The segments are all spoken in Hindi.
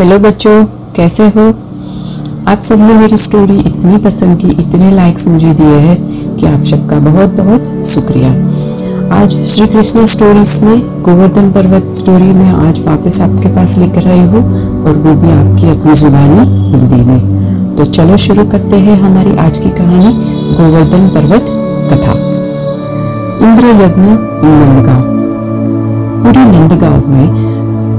हेलो बच्चों, कैसे हो? आप सबने मेरी स्टोरी इतनी पसंद की, इतने लाइक्स मुझे दिए हैं कि आप सबका बहुत बहुत शुक्रिया। आज श्री कृष्ण स्टोरीज में, गोवर्धन पर्वत स्टोरी में आज वापस आपके पास लेकर आई हूँ और वो भी आपकी अपनी जुबानी हिंदी में। तो चलो शुरू करते हैं हमारी आज की कहानी, गोवर्धन पर्वत कथा। इंद्र यज्ञ इन नंदगांव पूरी नंदगांव में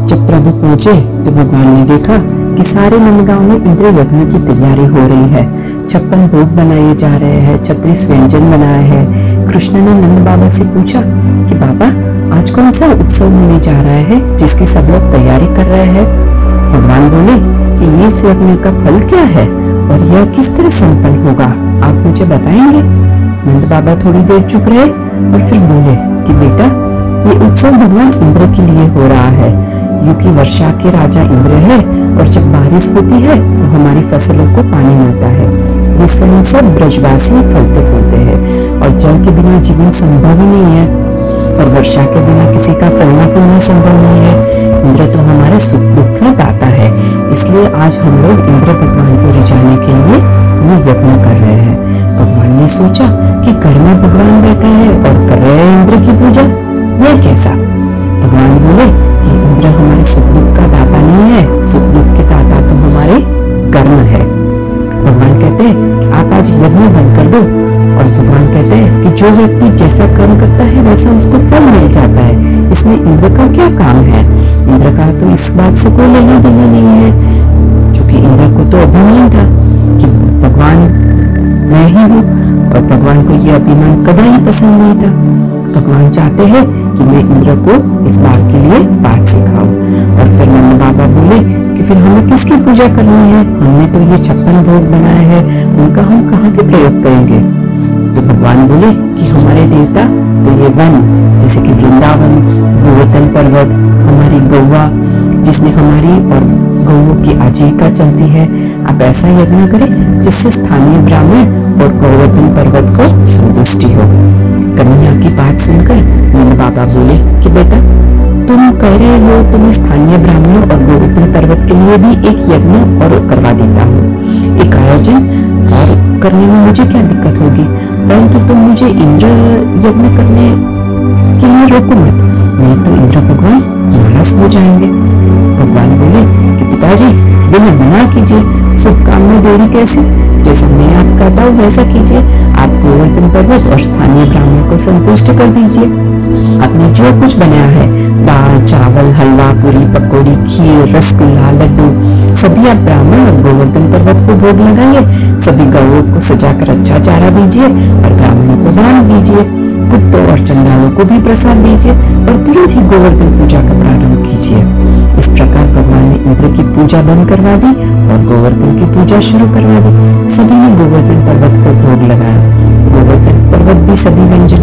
जब प्रभु पहुँचे तो भगवान ने देखा कि सारे नंदगांव में इंद्र यज्ञ की तैयारी हो रही है। छप्पन भोग बनाए जा रहे हैं, छत्तीस व्यंजन बनाए हैं। कृष्ण ने नंद बाबा से पूछा कि बाबा, आज कौन सा उत्सव होने जा रहा है जिसकी सब लोग तैयारी कर रहे हैं? भगवान बोले कि ये यज्ञ का फल क्या है और यह किस तरह संपन्न होगा? आप मुझे बताएँगे? नंद बाबा थोड़ी देर चुप रहे और फिर बोले कि बेटा, ये उत्सव भगवान इंद्र के लिए हो रहा है। क्योंकि वर्षा के राजा इंद्र है और जब बारिश होती है तो हमारी फ़सलों को पानी मिलता है, जिससे हम सब ब्रजवासी फलते फूलते हैं और जल के बिना जीवन संभव ही नहीं है। और वर्षा के बिना किसी का फलना फूलना संभव नहीं है। इंद्र तो हमारे सुख दुख का दाता है, इसलिए आज हम लोग इंद्र भगवान को रिझाने के लिए ये यत्न कर रहे हैं। भगवान ने सोचा कि घर में भगवान बैठा है और कर रहे हैं इंद्र की पूजा। यह कैसा है। सुख दुख के दाता तो हमारे कर्म है। भगवान कहते हैं आप आज यज्ञ बंद कर दो और भगवान कहते हैं कि जो व्यक्ति जैसा कर्म करता है, वैसा उसको फल मिल जाता है। इसमें इंद्र का क्या काम है? इंद्र का तो इस बात से कोई लेना देना नहीं है। क्योंकि इंद्र को तो अभिमान था कि भगवान मैं ही हूँ और भगवान को यह अभिमान कदा ही पसंद नहीं था। भगवान चाहते हैं कि मैं इंद्र को इस बात के लिए बात फिर हमें किसकी पूजा करनी है? हमने तो ये छप्पन भोग बनाए हैं। उनका हम कहाँ के प्रयोग करेंगे? तो भगवान बोले कि हमारे देवता तो ये वन, जैसे कि वृंदावन, गोवर्धन पर्वत, हमारी गौवा, जिसने हमारी और गौ की आजीविका चलती है। आप ऐसा यज्ञ करें जिससे स्थानीय ब्राह्मण और गोवर्धन पर्वत को संतुष्टि हो। कन्हैया की बात सुनकर मीनू बाबा बोले कि बेटा तुम कह रहे हो तो मैं स्थानीय ब्राह्मणों और गोवर्धन पर्वत के लिए भी एक यज्ञ और करवा देता हूँ। एक आयोजन और करने में मुझे क्या दिक्कत होगी? परंतु तुम मुझे इंद्र यज्ञ करने के लिए रोको मत। नहीं तो इंद्र भगवान नाराज़ हो जाएँगे। भगवान बोले कि पिताजी बिना मना कीजिए। शुभ काम में देरी कैसे? जैसा मैं आप कहता हूँ वैसा कीजिए। आप गोवर्धन पर्वत और स्थानीय ब्राह्मण को संतुष्ट कर दीजिए। आपने जो कुछ बनाया है, दाल, चावल, हलवा, पूरी, पकौड़ी, खीर, रसगुल्ला, लड्डू, सभी आप ब्राह्मण और गोवर्धन पर्वत को भोग लगाइए। सभी गौों को सजाकर अच्छा चारा दीजिए और ब्राह्मणों को दान दीजिए। कुत्तों और चंडालों को भी प्रसाद दीजिए और तुरंत ही गोवर्धन पूजा का प्रारंभ कीजिए। इस प्रकार भगवान ने इंद्र की पूजा बंद करवा दी और गोवर्धन की पूजा शुरू करवा दी। सभी ने गोवर्धन पर्वत को भोग लगाया। गोवर्धन पर्वत भी सभी व्यंजनों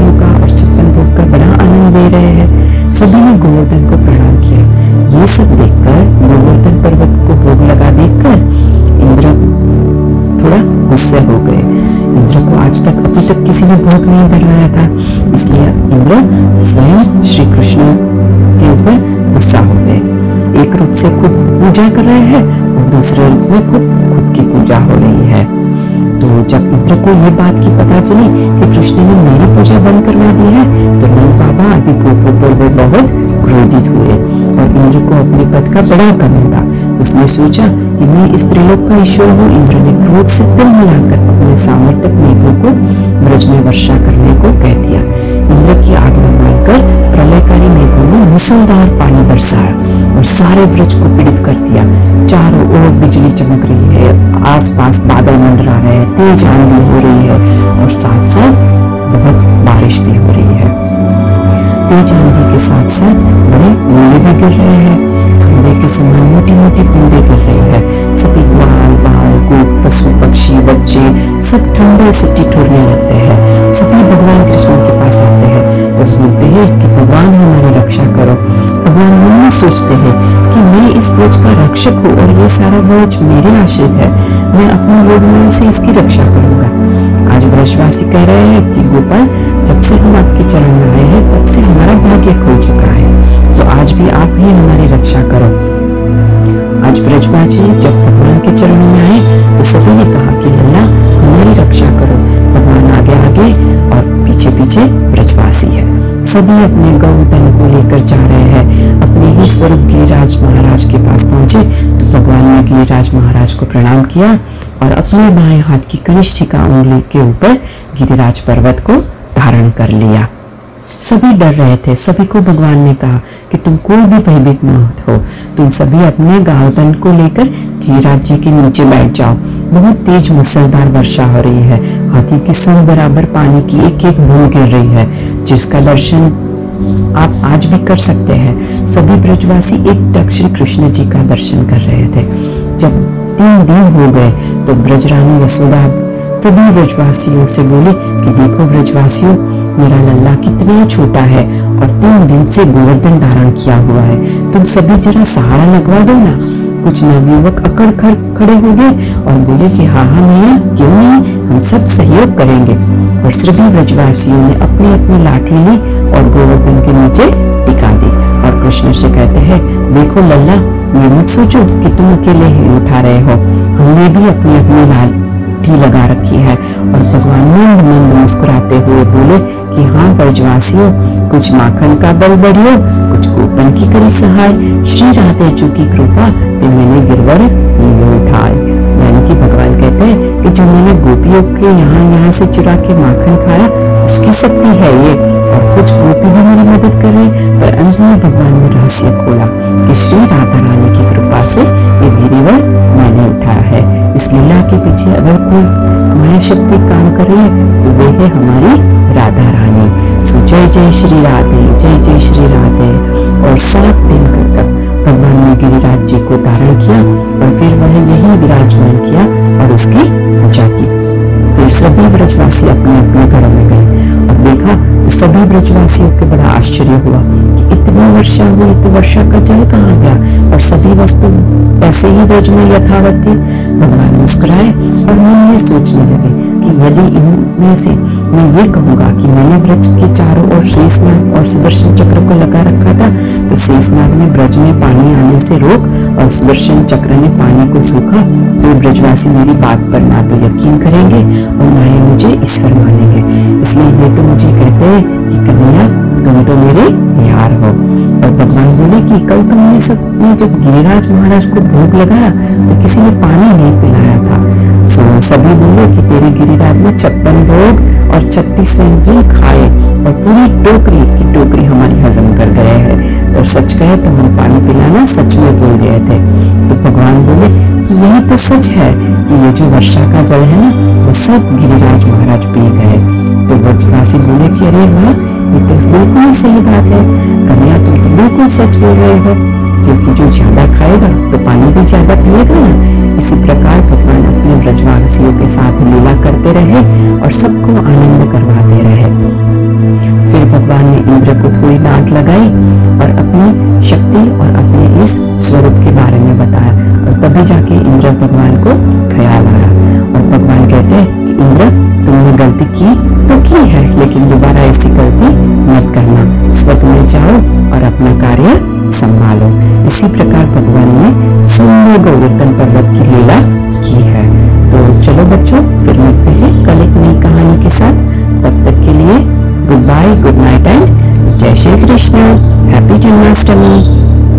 आनंद रहे हैं। सभी ने गोवर्धन को प्रणाम किया। ये सब देखकर गोवर्धन पर्वत को भोग लगा देखकर इंद्र थोड़ा गुस्से हो गए। इंद्र को आज तक अभी तक किसी ने भोग नहीं धराया था। इसलिए इंद्र स्वयं श्री कृष्ण के ऊपर गुस्सा हो गए। एक रूप से खुद पूजा कर रहे हैं और दूसरे रूप में खुद खुद की पूजा हो रही है। तो जब इंद्र को ये बात की पता चली कि कृष्ण ने मेरी पूजा बंद करवा दी है तो नंद बाबा आदि गोपों पर वे बहुत क्रोधित हुए और इंद्र को अपने पद का बड़ा कदम था। उसने सोचा कि मैं इस त्रिलोक का ईश्वर हूँ, इंद्र ने क्रोध से दिल मिलाकर अपने सामर्थ्य मेघों को ब्रज में वर्षा करने को कह दिया। इंद्र की आज्ञा मानकर प्रलयकारी मेघों ने मुसलधार पानी बरसाया। और सारे ब्रज को पीड़ित कर दिया। चारों ओर बिजली चमक रही है, आसपास बादल मंडरा रहे हैं, तेज आंधी हो रही है और साथ साथ बहुत बारिश भी हो रही है। तेज आंधी के साथ साथ बड़े ओले भी गिर रहे हैं खंबे के समान मोटी मोटी बूंदे गिर रही है, सभी ग्वाल, बाल, गोप, पशु, पक्षी, बच्चे सब ठंडे से टिठोरने लगते हैं। सभी भगवान कृष्ण के पास आते हैं। और बोलते हैं कि भगवान हमारी रक्षा करो। भगवान मन में सोचते हैं कि मैं इस ब्रज का रक्षक हूँ और ये सारा ब्रज मेरे आश्रित है। मैं अपनी योजना से इसकी रक्षा करूँगा। आज ब्रजवासी कह रहे हैं कि गोपाल, जब से हम आपके चरण में आए हैं, तब से हमारा भाग्य खो चुका है। तो आज भी आप ही हमारी रक्षा करो। आज ब्रजवासी जब भगवान के चरणों में आए तो सभी ने कहा सभी अपने गौतन को लेकर जा रहे हैं। अपने ही स्वरूप गिरिराज महाराज के पास पहुँचे तो भगवान ने गिरिराज महाराज को प्रणाम किया और अपने बाएँ हाथ की कनिष्ठिका उंगली के ऊपर गिरिराज पर्वत को धारण कर लिया। सभी डर रहे थे। सभी को भगवान ने कहा कि तुम कोई भी भयभीत न हो। तुम सभी अपने गावतन को लेकर गिरिराज जी के नीचे बैठ जाओ। बहुत तेज मुसलधार वर्षा हो रही है। हाथी की सुन बराबर पानी की एक एक बूंद गिर रही है। जिसका दर्शन आप आज भी कर सकते हैं। सभी ब्रजवासी एक टक श्री कृष्ण जी का दर्शन कर रहे थे। जब तीन दिन हो गए तो ब्रजरानी यशोदा सभी ब्रजवासियों से बोले कि देखो ब्रजवासियों, मेरा लल्ला कितना छोटा है और तीन दिन से गोवर्धन धारण किया हुआ है। तुम सभी जरा सहारा लगवा दो ना। कुछ नवयुवक अकड़ खड़ खड़े हो गए और बोले कि हाँ हाँ मैया, क्यों नहीं? हम सब सहयोग करेंगे। और सभी ब्रजवासियों ने अपनी अपनी लाठी ली और गोवर्धन के नीचे टिका दी और कृष्ण से कहते हैं, देखो लल्ला, ये मत सोचो कि तुम अकेले ही उठा रहे हो। हमने भी अपनी अपनी लाठी लगा रखी है। और भगवान मंद मंद मुस्कुराते हुए बोले कि हाँ ब्रजवासियों, कुछ माखन का बल बढ़ियो गोपन की करी सहाय श्री राधे जी की कृपा ते मैंने गिरवर लिए उठाए यानी कि भगवान कहते हैं कि जो मैंने गोपियों के यहाँ यहाँ से चुरा के माखन खाया, उसकी शक्ति है ये। और कुछ गोपी भी मेरी मदद कर रहे पर अंत में भगवान ने रहस्य खोला कि श्री राधा रानी की कृपा से ये गिरिवर मैंने उठाया है। इस लीला के पीछे अगर कोई माया शक्ति काम कर रही है तो वे है हमारी राधा रानी। सो जय जय श्री राधे, जय जय श्री राधे। और सात दिन तक भगवान ने गिरिराज जी को धारण किया और फिर वह यही विराजमान किया और उसकी पूजा की। फिर सभी व्रजवासी अपने अपने घरों में गए। देखा तो सभी ब्रजवासियों के बड़ा आश्चर्य हुआ कि इतनी वर्षा हुई तो वर्षा का जल कहाँ गया? और सभी वस्तु ऐसे ही ब्रज में यथावत थी। भगवान मुस्कुराए और मन में सोचने लगे कि यदि इनमें से मैं ये कहूँगा कि मैंने ब्रज के चारों ओर शेषनाग और सुदर्शन चक्र को लगा रखा था तो शेषनाग ने ब्रज में पानी आने से रोक और सुदर्शन चक्र ने पानी को सूखा तो ब्रजवासी मेरी बात पर ना तो यकीन करेंगे और ना ही मुझे ईश्वर मानेंगे। इसलिए ये तो मुझे कहते हैं कि कन्हैया, तुम तो मेरे यार हो। और भगवान बोले कि कल तुमने सब जब गिरिराज महाराज को भोग लगाया तो किसी ने पानी नहीं पिलाया था। सो सभी बोले कि तेरे गिरिराज ने छप्पन भोग और छत्तीस व्यंजन खाए और पूरी टोकरी की टोकरी हमारी हजम कर गए हैं। और सच कहे तो हम पानी पिलाना सच में भूल गए थे। तो भगवान बोले कि यही तो सच है कि ये जो वर्षा का जल है ना, वो सब गिरिराज महाराज पी गए तो ब्रजवासी बोले कि, अरे वाह, ये तो बिल्कुल सही बात है। कन्या तुम तो बिल्कुल सच बोल रहे हो। क्योंकि जो ज़्यादा खाएगा तो पानी भी ज़्यादा पिएगा ना। इसी प्रकार भगवान अपने ब्रजवासियों के साथ लीला करते रहे और सबको आनंद करवाते रहे। फिर भगवान ने इंद्र को थोड़ी डांट लगाई और अपनी शक्ति और अपने इस स्वरूप के बारे में बताया और तभी जाके इंद्र भगवान को ख्याल आया और भगवान कहते हैं कि इंद्र, तुमने गलती की तो की है, लेकिन दोबारा ऐसी गलती मत करना। स्वर्ग में जाओ और अपना कार्य संभालो। इसी प्रकार भगवान ने सुंदर गोवर्धन पर्वत की लीला की है। तो चलो बच्चों, फिर मिलते हैं कल एक नई कहानी के साथ। तब तक के लिए good bye good night and जय श्री कृष्ण। हैप्पी जन्माष्टमी